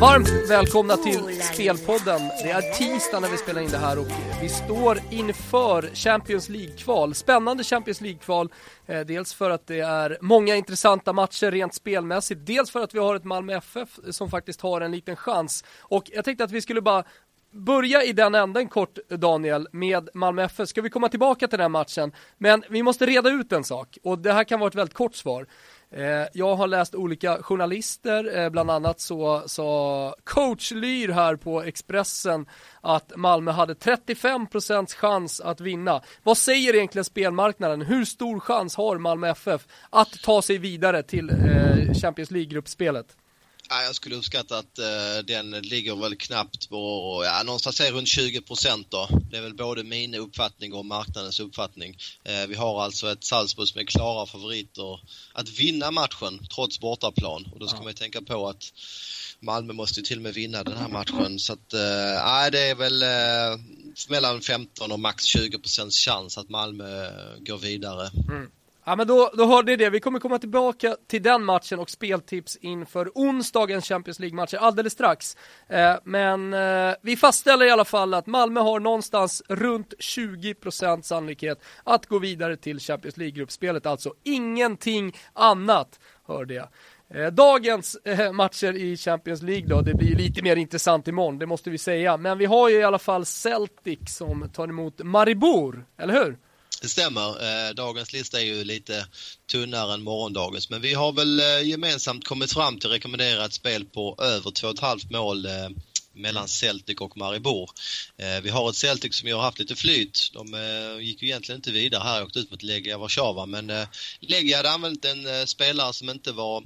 Varmt välkomna till Spelpodden. Det är tisdag när vi spelar in det här och vi står inför Champions League-kval. Spännande Champions League-kval. Eh, dels för att det är många intressanta matcher rent spelmässigt. Dels för att vi har ett Malmö FF som faktiskt har en liten chans. Och jag tänkte att vi skulle bara börja i den änden kort Daniel med Malmö FF. Ska vi komma tillbaka till den matchen? Men vi måste reda ut en sak och det här kan vara ett väldigt kort svar. Eh, jag har läst olika journalister, eh, bland annat så sa coach Lyr här på Expressen att Malmö hade 35% chans att vinna. Vad säger egentligen spelmarknaden? Hur stor chans har Malmö FF att ta sig vidare till eh, Champions League-gruppspelet? Ja, jag skulle uppskatta att uh, den ligger väl knappt på, ja, någonstans runt 20 procent då. Det är väl både min uppfattning och marknadens uppfattning. Uh, vi har alltså ett Salzburg som är klara favoriter att vinna matchen trots bortaplan och då ska ja. man ju tänka på att Malmö måste ju till och med vinna den här matchen så att, uh, det är väl uh, mellan 15 och max 20 procents chans att Malmö går vidare. Mm. Ja men då, då hörde ni det, vi kommer komma tillbaka till den matchen och speltips inför onsdagens Champions League-matcher alldeles strax. Eh, men eh, vi fastställer i alla fall att Malmö har någonstans runt 20% sannolikhet att gå vidare till Champions League-gruppspelet, alltså ingenting annat, hörde jag. Eh, dagens eh, matcher i Champions League då, det blir lite mer intressant imorgon, det måste vi säga. Men vi har ju i alla fall Celtic som tar emot Maribor, eller hur? Det stämmer. Eh, dagens lista är ju lite tunnare än morgondagens men vi har väl eh, gemensamt kommit fram till rekommenderat spel på över 2,5 mål eh, mellan Celtic och Maribor. Vi har ett Celtic som ju har haft lite flyt. De gick ju egentligen inte vidare här och åkte ut mot Legia Warszawa men Legia hade använt en spelare som inte var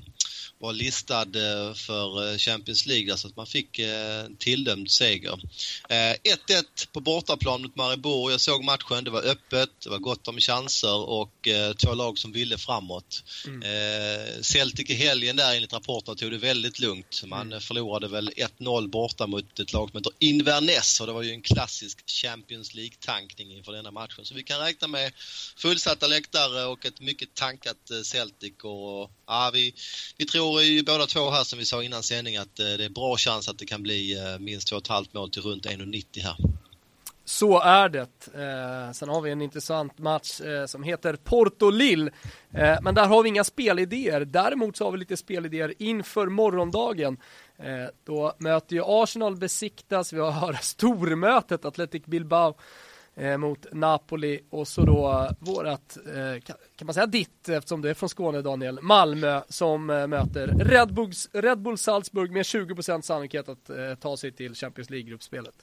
var listad eh, för eh, Champions League, alltså att man fick eh, tilldömd seger. 1-1 på bortaplan mot Maribor. Jag såg matchen, det var öppet, det var gott om chanser och två lag som ville framåt. Mm. Celtic i helgen där enligt rapporterna tog det väldigt lugnt. Man mm. förlorade väl 1-0 borta mot ett lag som heter Inverness och det var ju en klassisk Champions League-tankning inför denna matchen. Så vi kan räkna med fullsatta läktare och ett mycket tankat Celtic och ja, vi, vi tror tror ju båda två här som vi sa innan sändning att eh, det är bra chans att det kan bli eh, minst 2,5 mål till runt 1,90 här. Så är det. Eh, sen har vi en intressant match eh, som heter Porto Lille. Eh, men där har vi inga spelidéer. Däremot så har vi lite spelidéer inför morgondagen. Eh, då möter ju Arsenal besiktas. Vi har stormötet Athletic Bilbao eh, mot Napoli och så då vårat, eh, kan man säga ditt eftersom du är från Skåne Daniel, Malmö som eh, möter Red, Bulls, Red Bull Salzburg med 20% sannolikhet att eh, ta sig till Champions League-gruppspelet.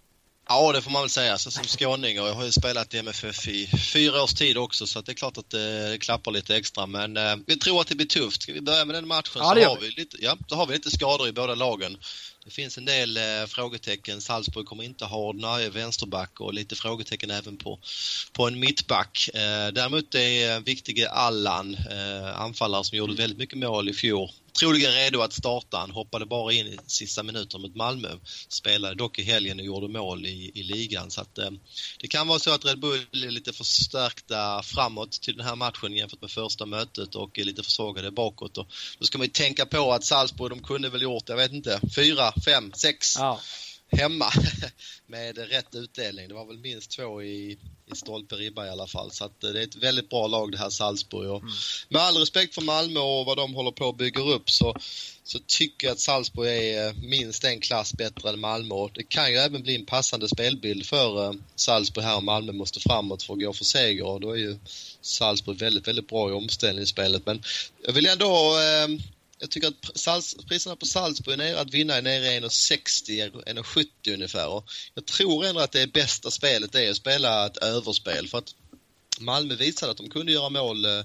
Ja, det får man väl säga. Så som skåning och jag har ju spelat i MFF i fyra års tid också så det är klart att det klappar lite extra. Men eh, vi tror att det blir tufft. Ska vi börja med den matchen ja, så, har vi lite, ja, så har vi lite skador i båda lagen. Det finns en del eh, frågetecken. Salzburg kommer inte ha ordinarie vänsterback och lite frågetecken även på, på en mittback. Eh, däremot är viktige Allan, eh, anfallare som gjorde väldigt mycket mål i fjol, troligen redo att starta. Han hoppade bara in i sista minuten mot Malmö. Spelade dock i helgen och gjorde mål i, i ligan. Så att, eh, det kan vara så att Red Bull är lite förstärkta framåt till den här matchen jämfört med första mötet och är lite försvagade bakåt. Och då ska man ju tänka på att Salzburg, de kunde väl gjort, jag vet inte, fyra, fem, sex ja hemma med rätt utdelning. Det var väl minst två i, i stolpe ribba i alla fall. Så att eh, det är ett väldigt bra lag det här Salzburg. Och mm. Med all respekt för Malmö och vad de håller på att bygga upp så, så tycker jag att Salzburg är eh, minst en klass bättre än Malmö. Och det kan ju även bli en passande spelbild för uh, Salzburg här om Malmö måste framåt för att gå för seger. Och då är ju Salzburg väldigt, väldigt bra i omställningsspelet. Men jag vill ändå uh, jag tycker att sals, priserna på Salzburg är nere, att vinna är nere i 1,60, 1,70 ungefär. Och jag tror ändå att det bästa spelet är att spela ett överspel för att Malmö visade att de kunde göra mål eh,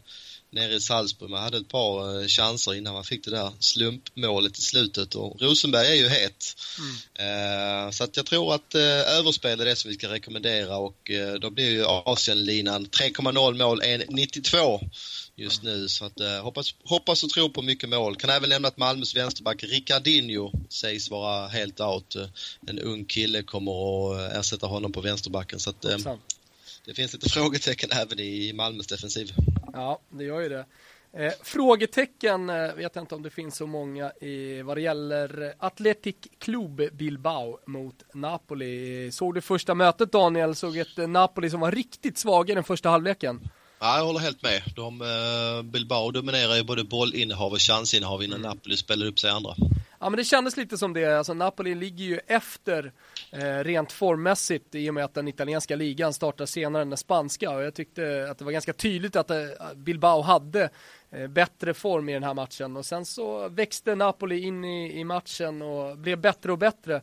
nere i Salzburg. Man hade ett par eh, chanser innan man fick det där slumpmålet i slutet och Rosenberg är ju het. Mm. Eh, så att jag tror att överspel är det som vi ska rekommendera och då blir ju Asienlinan 3,0 mål 1,92 just nu så att eh, hoppas, hoppas och tror på mycket mål. Kan även nämna att Malmös vänsterback Ricardinho sägs vara helt out. En ung kille kommer att ersätta honom på vänsterbacken så att det finns lite frågetecken även i Malmös defensiv. Ja, det gör ju det. Eh, frågetecken eh, vet jag inte om det finns så många i vad det gäller Athletic Club Bilbao mot Napoli. Såg du första mötet Daniel? Såg ett Napoli som var riktigt svaga i den första halvleken. Ja, jag håller helt med. De, eh, Bilbao dominerar ju både bollinnehav och chansinnehav innan mm. Napoli spelar upp sig andra. Ja men det kändes lite som det, alltså Napoli ligger ju efter eh, rent formmässigt i och med att den italienska ligan startar senare än den spanska och jag tyckte att det var ganska tydligt att eh, Bilbao hade eh, bättre form i den här matchen och sen så växte Napoli in i, i matchen och blev bättre och bättre.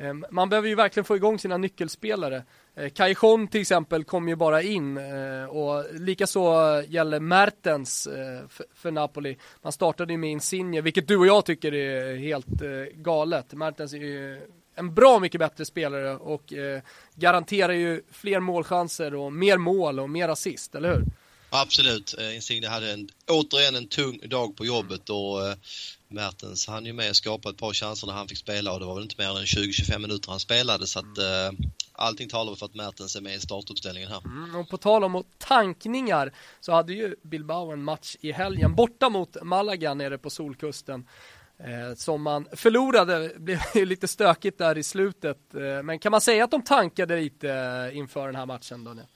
Ehm, man behöver ju verkligen få igång sina nyckelspelare. Ehm, Kajon till exempel kom ju bara in ehm, och likaså gäller Mertens för Napoli. Man startade ju med Insigne, vilket du och jag tycker är helt galet. Mertens är ju en bra mycket bättre spelare och garanterar ju fler målchanser och mer mål och mer assist, eller hur? Absolut. Eh, Insigne hade en, återigen en tung dag på jobbet och eh, Mertens han ju med och skapade ett par chanser när han fick spela och det var väl inte mer än 20-25 minuter han spelade så att mm. eh, allting talar för att Mertens är med i startuppställningen här. Mm, och på tal om tankningar så hade ju Bilbao en match i helgen borta mot Malaga nere på Solkusten. Eh, som man förlorade, blev ju lite stökigt där i slutet. Eh, men kan man säga att de tankade lite eh, inför den här matchen Daniel?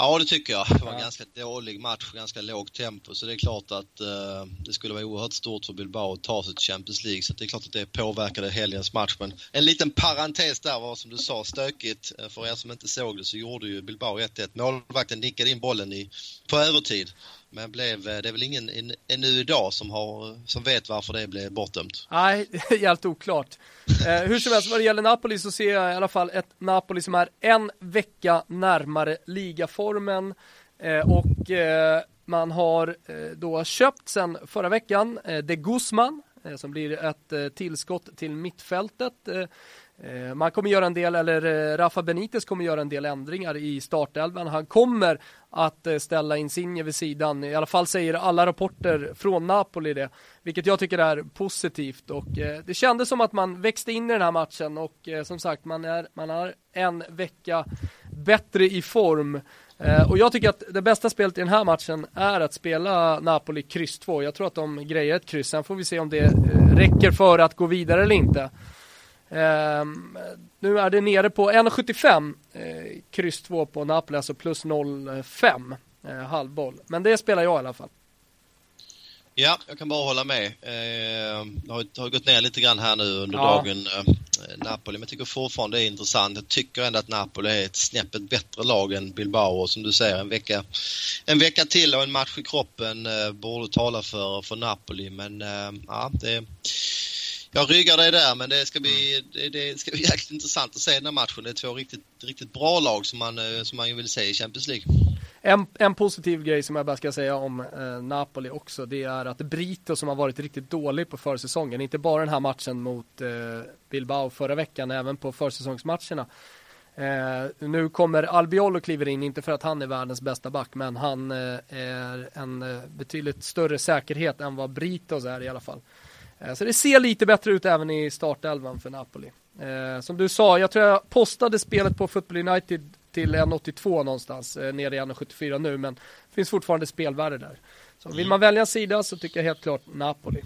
Ja, det tycker jag. Det var en ganska dålig match, ganska lågt tempo, så det är klart att eh, det skulle vara oerhört stort för Bilbao att ta sig till Champions League, så det är klart att det påverkade helgens match. Men en liten parentes där var som du sa stökigt. Eh, för er som inte såg det så gjorde ju Bilbao 1-1. Målvakten nickade in bollen i, på övertid. Men blev, eh, det är väl ingen ännu idag som, har, som vet varför det blev bortdömt? Nej, det är helt oklart. Eh, hur som helst, vad det gäller Napoli så ser jag i alla fall ett Napoli som är en vecka närmare ligaformen. Eh, och eh, man har eh, då köpt sen förra veckan eh, De Guzman eh, som blir ett eh, tillskott till mittfältet. Eh, man kommer göra en del, eller eh, Rafa Benitez kommer göra en del ändringar i startelvan. Han kommer att eh, ställa Insigne vid sidan. I alla fall säger alla rapporter från Napoli det, vilket jag tycker är positivt. Och det kändes som att man växte in i den här matchen och som sagt, man är, man är en vecka bättre i form. och jag tycker att det bästa spelet i den här matchen är att spela Napoli kryss 2. Jag tror att de grejer ett kryss, sen får vi se om det räcker för att gå vidare eller inte. Um, nu är det nere på 1,75 eh, kryss 2 på Napoli, alltså plus 0,5 eh, halvboll. Men det spelar jag i alla fall. Ja, jag kan bara hålla med. Eh, det har, har gått ner lite grann här nu under ja. dagen, eh, Napoli, men jag tycker fortfarande det är intressant. Jag tycker ändå att Napoli är ett snäppet bättre lag än Bilbao som du säger, en vecka, en vecka till och en match i kroppen eh, borde tala för, för Napoli, men eh, ja, det jag ryggar dig där men det ska bli, det, det, ska bli jäkligt intressant att se den här matchen. Det är två riktigt, riktigt bra lag som man, eh, som man vill se i Champions League. En, en positiv grej som jag bara ska säga om eh, Napoli också, det är att Brito som har varit riktigt dålig på försäsongen, inte bara den här matchen mot eh, Bilbao förra veckan, även på försäsongsmatcherna. Eh, nu kommer Albiol kliver in, inte för att han är världens bästa back, men han eh, är en eh, betydligt större säkerhet än vad Britos är i alla fall. Eh, så det ser lite bättre ut även i startelvan för Napoli. Eh, som du sa, jag tror jag postade spelet på Football United till 1,82 någonstans, eh, nere i 1,74 nu, men det finns fortfarande spelvärde där. Så vill man välja sida så tycker jag helt klart Napoli.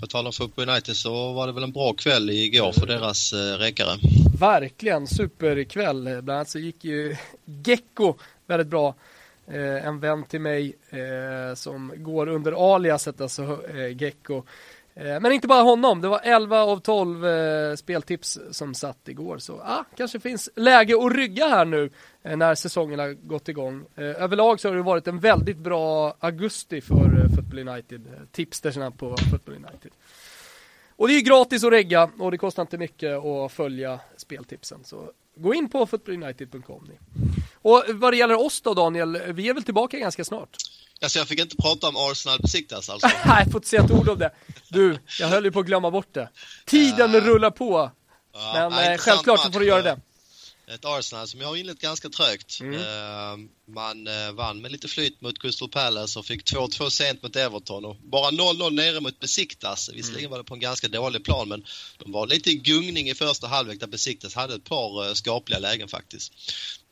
På tal om Football United så var det väl en bra kväll igår för deras eh, räckare. Verkligen, superkväll. Bland annat så gick ju Gecko väldigt bra. Eh, en vän till mig eh, som går under aliaset, alltså eh, Gecko. Eh, men inte bara honom, det var 11 av 12 eh, speltips som satt igår. Så ah, kanske finns läge att rygga här nu eh, när säsongen har gått igång. Eh, överlag så har det varit en väldigt bra augusti för eh, Football United, eh, på Football United. Och det är gratis att regga och det kostar inte mycket att följa speltipsen. Så gå in på footballunited.com. Och vad det gäller oss då Daniel, vi är väl tillbaka ganska snart? Alltså jag fick inte prata om Arsenal besiktas alltså? Nej, jag får inte säga ett ord om det. Du, jag höll ju på att glömma bort det. Tiden rullar på. Uh, Men uh, självklart så får du göra det. Ett Arsenal som jag har inlett ganska trögt. Mm. Uh, man uh, vann med lite flyt mot Crystal Palace och fick 2-2 sent mot Everton och bara 0-0 nere mot Besiktas. Visserligen mm. var det på en ganska dålig plan men de var lite i gungning i första halvlek där Besiktas hade ett par uh, skapliga lägen faktiskt.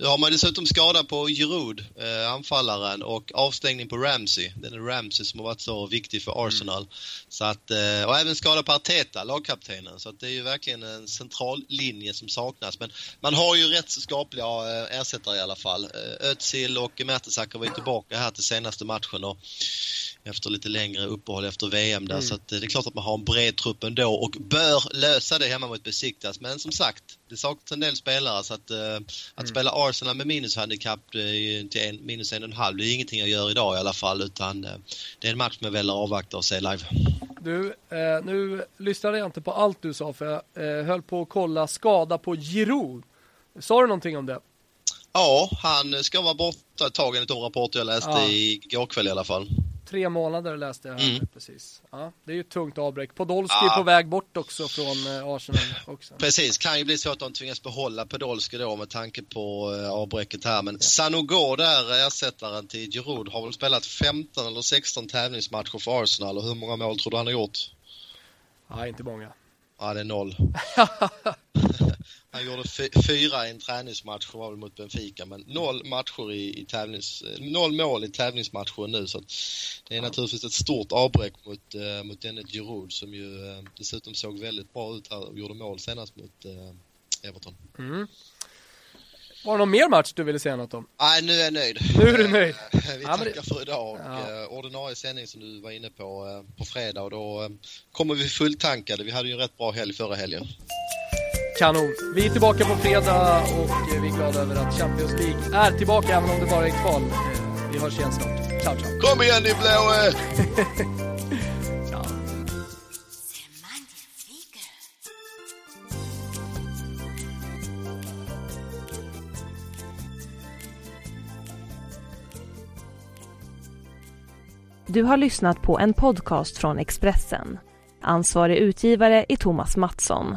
Nu har man dessutom skada på Giroud, eh, anfallaren, och avstängning på Ramsey. Den är Ramsey som har varit så viktig för Arsenal. Mm. Så att, eh, och även skada på Arteta, lagkaptenen. Så att det är ju verkligen en central linje som saknas. Men man har ju rätt så skapliga eh, ersättare i alla fall. Eh, Özil och Mertesacker var ju tillbaka här till senaste matchen. Och efter lite längre uppehåll efter VM där. Mm. Så eh, det är klart att man har en bred trupp ändå och bör lösa det hemma mot Besiktas. Men som sagt, det saknas en del spelare så att, att mm. spela Arsenal med minushandikapp till en, minus en och en halv, det är ingenting jag gör idag i alla fall utan det är en match som jag väljer att avvakta och se live. Du, nu lyssnade jag inte på allt du sa för jag höll på att kolla skada på Giroud. Sa du någonting om det? Ja, han ska vara borta ett tag enligt de rapporter jag läste ja. igår kväll i alla fall. Tre månader läste jag här mm. precis. Ja, det är ju ett tungt avbräck. Podolski ja. på väg bort också från eh, Arsenal också. Precis, kan ju bli så att de tvingas behålla Podolski då med tanke på uh, avbräcket här. Men ja. Sanogo där, ersättaren till Giroud, har väl spelat 15 eller 16 tävlingsmatcher för Arsenal och hur många mål tror du han har gjort? Ja, inte många. Ja, det är noll. Han gjorde fyra i en träningsmatch var väl mot Benfica men noll matcher i, i tävlings, noll mål i tävlingsmatcher nu så det är ja. naturligtvis ett stort avbräck mot, uh, mot denne Giroud som ju uh, dessutom såg väldigt bra ut här och gjorde mål senast mot uh, Everton. Mm. Var det någon mer match du ville säga något om? Nej, nu är jag nöjd. Nu är du nöjd. Vi tackar ja, det... för idag och ja. ordinarie sändning som du var inne på på fredag och då kommer vi fulltankade. Vi hade ju en rätt bra helg förra helgen. Kanon. Vi är tillbaka på fredag och vi är glada över att Champions League är tillbaka även om det bara är kval. Vi hörs igen snart. Ciao, ciao. Kom igen ni blåa! ciao. Du har lyssnat på en podcast från Expressen. Ansvarig utgivare är Thomas Mattsson.